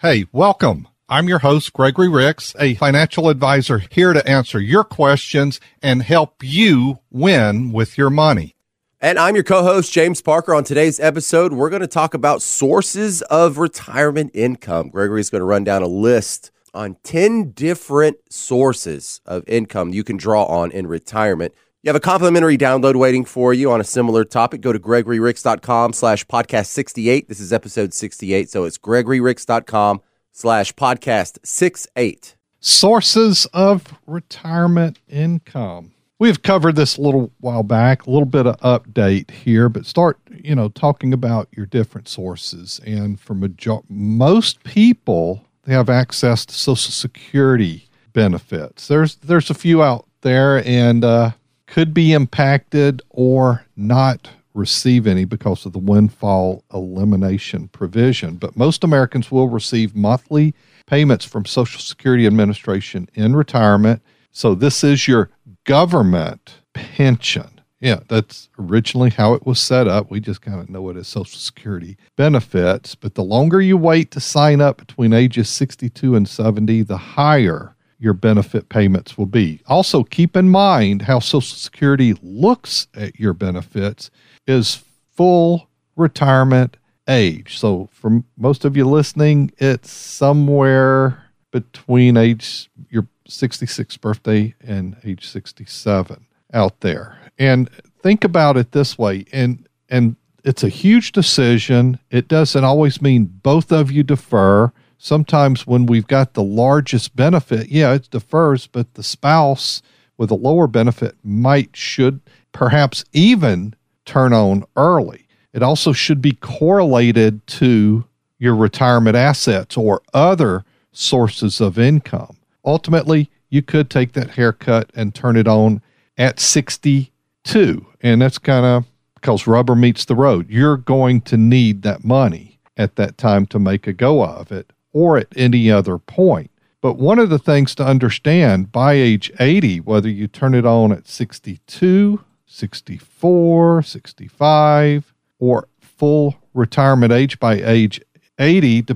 Hey, welcome. I'm your host, Gregory Ricks, a financial advisor here to answer your questions and help you win with your money. And I'm your co host, James Parker. On today's episode, we're going to talk about sources of retirement income. Gregory's going to run down a list on 10 different sources of income you can draw on in retirement. You have a complimentary download waiting for you on a similar topic. Go to gregoryricks.com slash podcast 68. This is episode 68. So it's gregoryricks.com slash podcast 68. Sources of retirement income. We've covered this a little while back, a little bit of update here, but start, you know, talking about your different sources. And for major- most people, they have access to Social Security benefits. There's there's a few out there, and uh, could be impacted or not receive any because of the windfall elimination provision. But most Americans will receive monthly payments from Social Security Administration in retirement. So this is your government pension. Yeah, that's originally how it was set up. We just kind of know it as Social Security benefits. But the longer you wait to sign up between ages 62 and 70, the higher your benefit payments will be. Also, keep in mind how Social Security looks at your benefits is full retirement age. So, for most of you listening, it's somewhere between age your 66th birthday and age 67 out there. And think about it this way and and it's a huge decision. It doesn't always mean both of you defer sometimes when we've got the largest benefit, yeah, it defers, but the spouse with a lower benefit might, should, perhaps even turn on early. It also should be correlated to your retirement assets or other sources of income. Ultimately, you could take that haircut and turn it on at 62. And that's kind of because rubber meets the road. You're going to need that money at that time to make a go of it or at any other point. But one of the things to understand by age 80, whether you turn it on at 62, 64, 65, or full retirement age by age 80,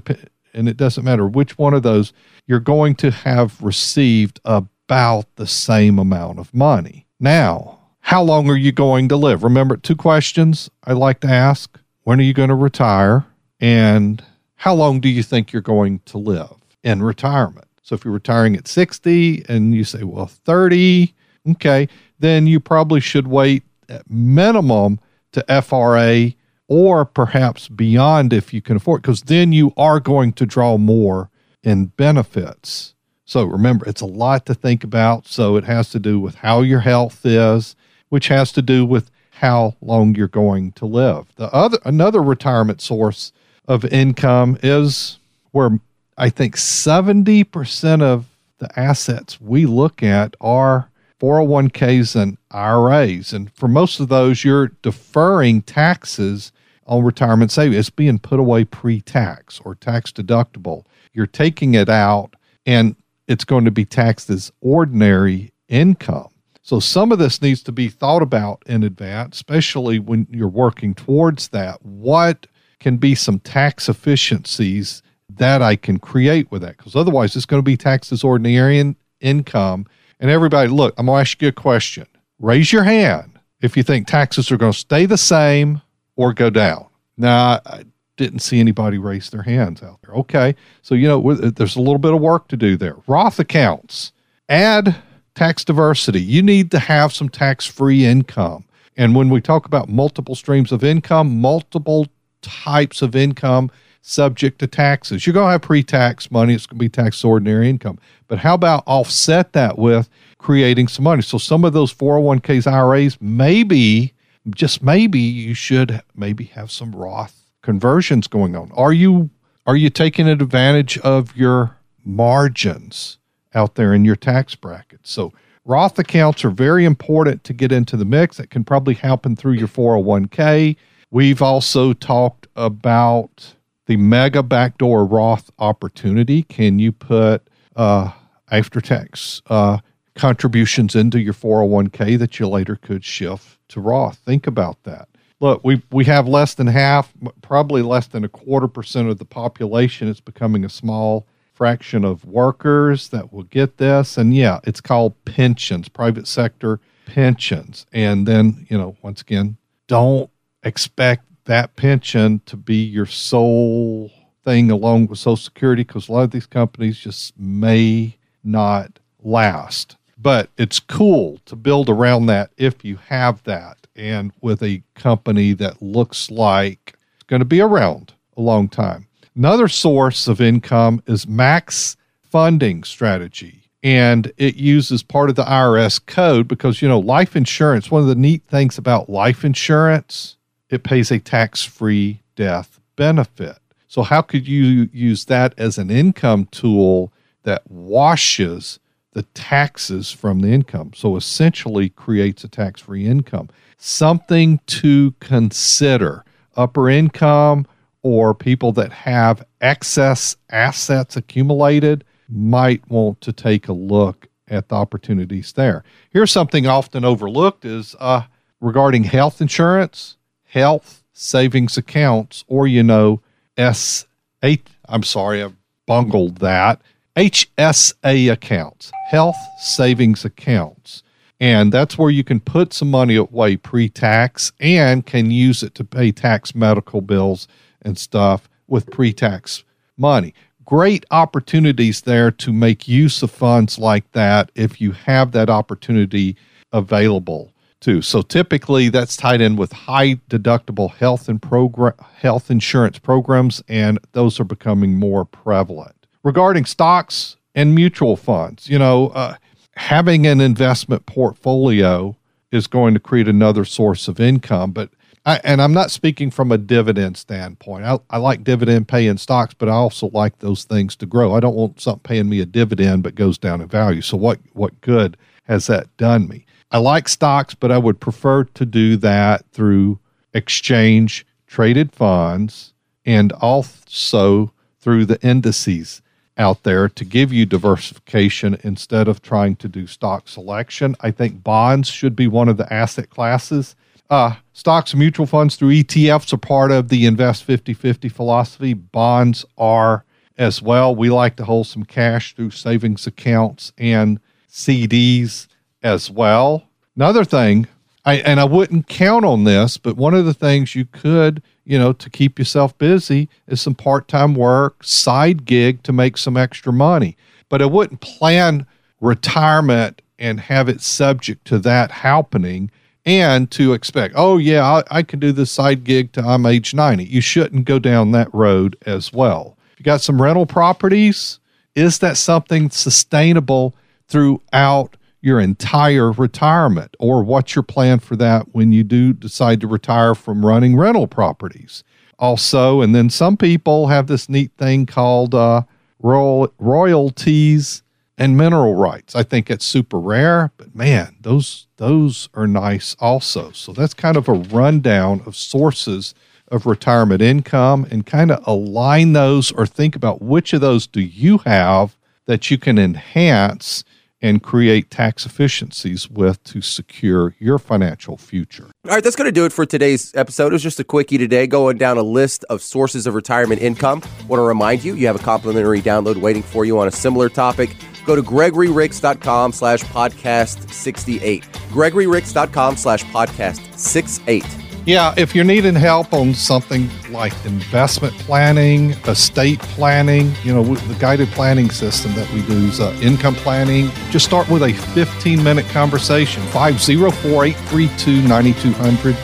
and it doesn't matter which one of those, you're going to have received about the same amount of money. Now, how long are you going to live? Remember, two questions I like to ask when are you going to retire? And how long do you think you're going to live in retirement? So if you're retiring at 60 and you say, well, 30, okay, then you probably should wait at minimum to FRA or perhaps beyond if you can afford, because then you are going to draw more in benefits. So remember, it's a lot to think about. So it has to do with how your health is, which has to do with how long you're going to live. The other another retirement source of income is where I think 70% of the assets we look at are 401ks and IRAs. And for most of those, you're deferring taxes on retirement savings. It's being put away pre tax or tax deductible. You're taking it out and it's going to be taxed as ordinary income. So some of this needs to be thought about in advance, especially when you're working towards that. What can be some tax efficiencies that I can create with that. Because otherwise, it's going to be taxed as ordinary in, income. And everybody, look, I'm going to ask you a question. Raise your hand if you think taxes are going to stay the same or go down. Now, I didn't see anybody raise their hands out there. Okay. So, you know, there's a little bit of work to do there. Roth accounts, add tax diversity. You need to have some tax free income. And when we talk about multiple streams of income, multiple types of income subject to taxes. You're going to have pre tax money, it's going to be tax ordinary income. But how about offset that with creating some money? So some of those 401ks, IRAs, maybe, just maybe you should maybe have some Roth conversions going on. Are you are you taking advantage of your margins out there in your tax bracket? So Roth accounts are very important to get into the mix. That can probably happen through your 401k. We've also talked about the mega backdoor Roth opportunity. Can you put uh, after tax uh, contributions into your 401k that you later could shift to Roth? Think about that. look, we we have less than half, probably less than a quarter percent of the population. It's becoming a small fraction of workers that will get this, and yeah, it's called pensions, private sector pensions. And then you know, once again, don't expect that pension to be your sole thing along with Social Security because a lot of these companies just may not last. But it's cool to build around that if you have that and with a company that looks like it's going to be around a long time. Another source of income is max funding strategy. And it uses part of the IRS code because, you know, life insurance, one of the neat things about life insurance, it pays a tax free death benefit. So, how could you use that as an income tool that washes the taxes from the income? So, essentially creates a tax free income something to consider. Upper income or people that have excess assets accumulated might want to take a look at the opportunities there. Here's something often overlooked is uh, regarding health insurance, health savings accounts, or you know, S eight. I'm sorry, I bungled that. HSA accounts, health savings accounts. And that's where you can put some money away pre tax and can use it to pay tax medical bills and stuff with pre tax money. Great opportunities there to make use of funds like that if you have that opportunity available too. So typically that's tied in with high deductible health and program health insurance programs and those are becoming more prevalent. Regarding stocks and mutual funds, you know, uh, having an investment portfolio is going to create another source of income. But I, and I'm not speaking from a dividend standpoint. I, I like dividend paying stocks, but I also like those things to grow. I don't want something paying me a dividend but goes down in value. So what what good has that done me? I like stocks, but I would prefer to do that through exchange traded funds and also through the indices out there to give you diversification instead of trying to do stock selection. I think bonds should be one of the asset classes. Uh, stocks mutual funds through ETFs are part of the invest 50 50 philosophy. Bonds are as well. We like to hold some cash through savings accounts and CDs as well. Another thing, I, and I wouldn't count on this, but one of the things you could you know, to keep yourself busy is some part time work, side gig to make some extra money. But I wouldn't plan retirement and have it subject to that happening and to expect, oh, yeah, I, I can do this side gig till I'm age 90. You shouldn't go down that road as well. If you got some rental properties, is that something sustainable throughout your entire retirement or what's your plan for that when you do decide to retire from running rental properties. Also and then some people have this neat thing called uh, royal, royalties and mineral rights. I think it's super rare but man those those are nice also. So that's kind of a rundown of sources of retirement income and kind of align those or think about which of those do you have that you can enhance and create tax efficiencies with to secure your financial future. All right, that's going to do it for today's episode. It was just a quickie today, going down a list of sources of retirement income. Want to remind you, you have a complimentary download waiting for you on a similar topic. Go to gregoryricks.com slash podcast 68. gregoryricks.com slash podcast 68. Yeah, if you're needing help on something like investment planning, estate planning, you know, the guided planning system that we do is uh, income planning, just start with a 15 minute conversation. 504 832 9200,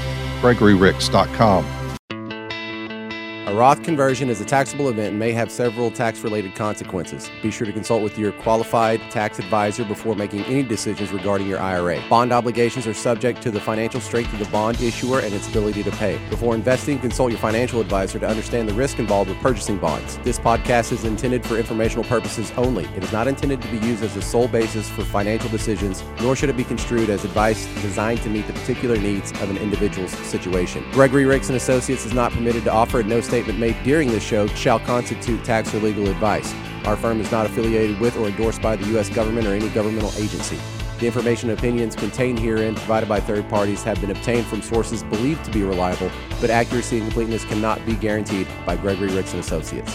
gregoryricks.com. A Roth conversion is a taxable event and may have several tax related consequences. Be sure to consult with your qualified tax advisor before making any decisions regarding your IRA. Bond obligations are subject to the financial strength of the bond issuer and its ability to pay. Before investing, consult your financial advisor to understand the risk involved with purchasing bonds. This podcast is intended for informational purposes only. It is not intended to be used as the sole basis for financial decisions, nor should it be construed as advice designed to meet the particular needs of an individual's situation. Gregory Ricks and Associates is not permitted to offer no state statement made during this show shall constitute tax or legal advice. Our firm is not affiliated with or endorsed by the U.S. government or any governmental agency. The information and opinions contained herein, provided by third parties, have been obtained from sources believed to be reliable, but accuracy and completeness cannot be guaranteed by Gregory Ricks and Associates.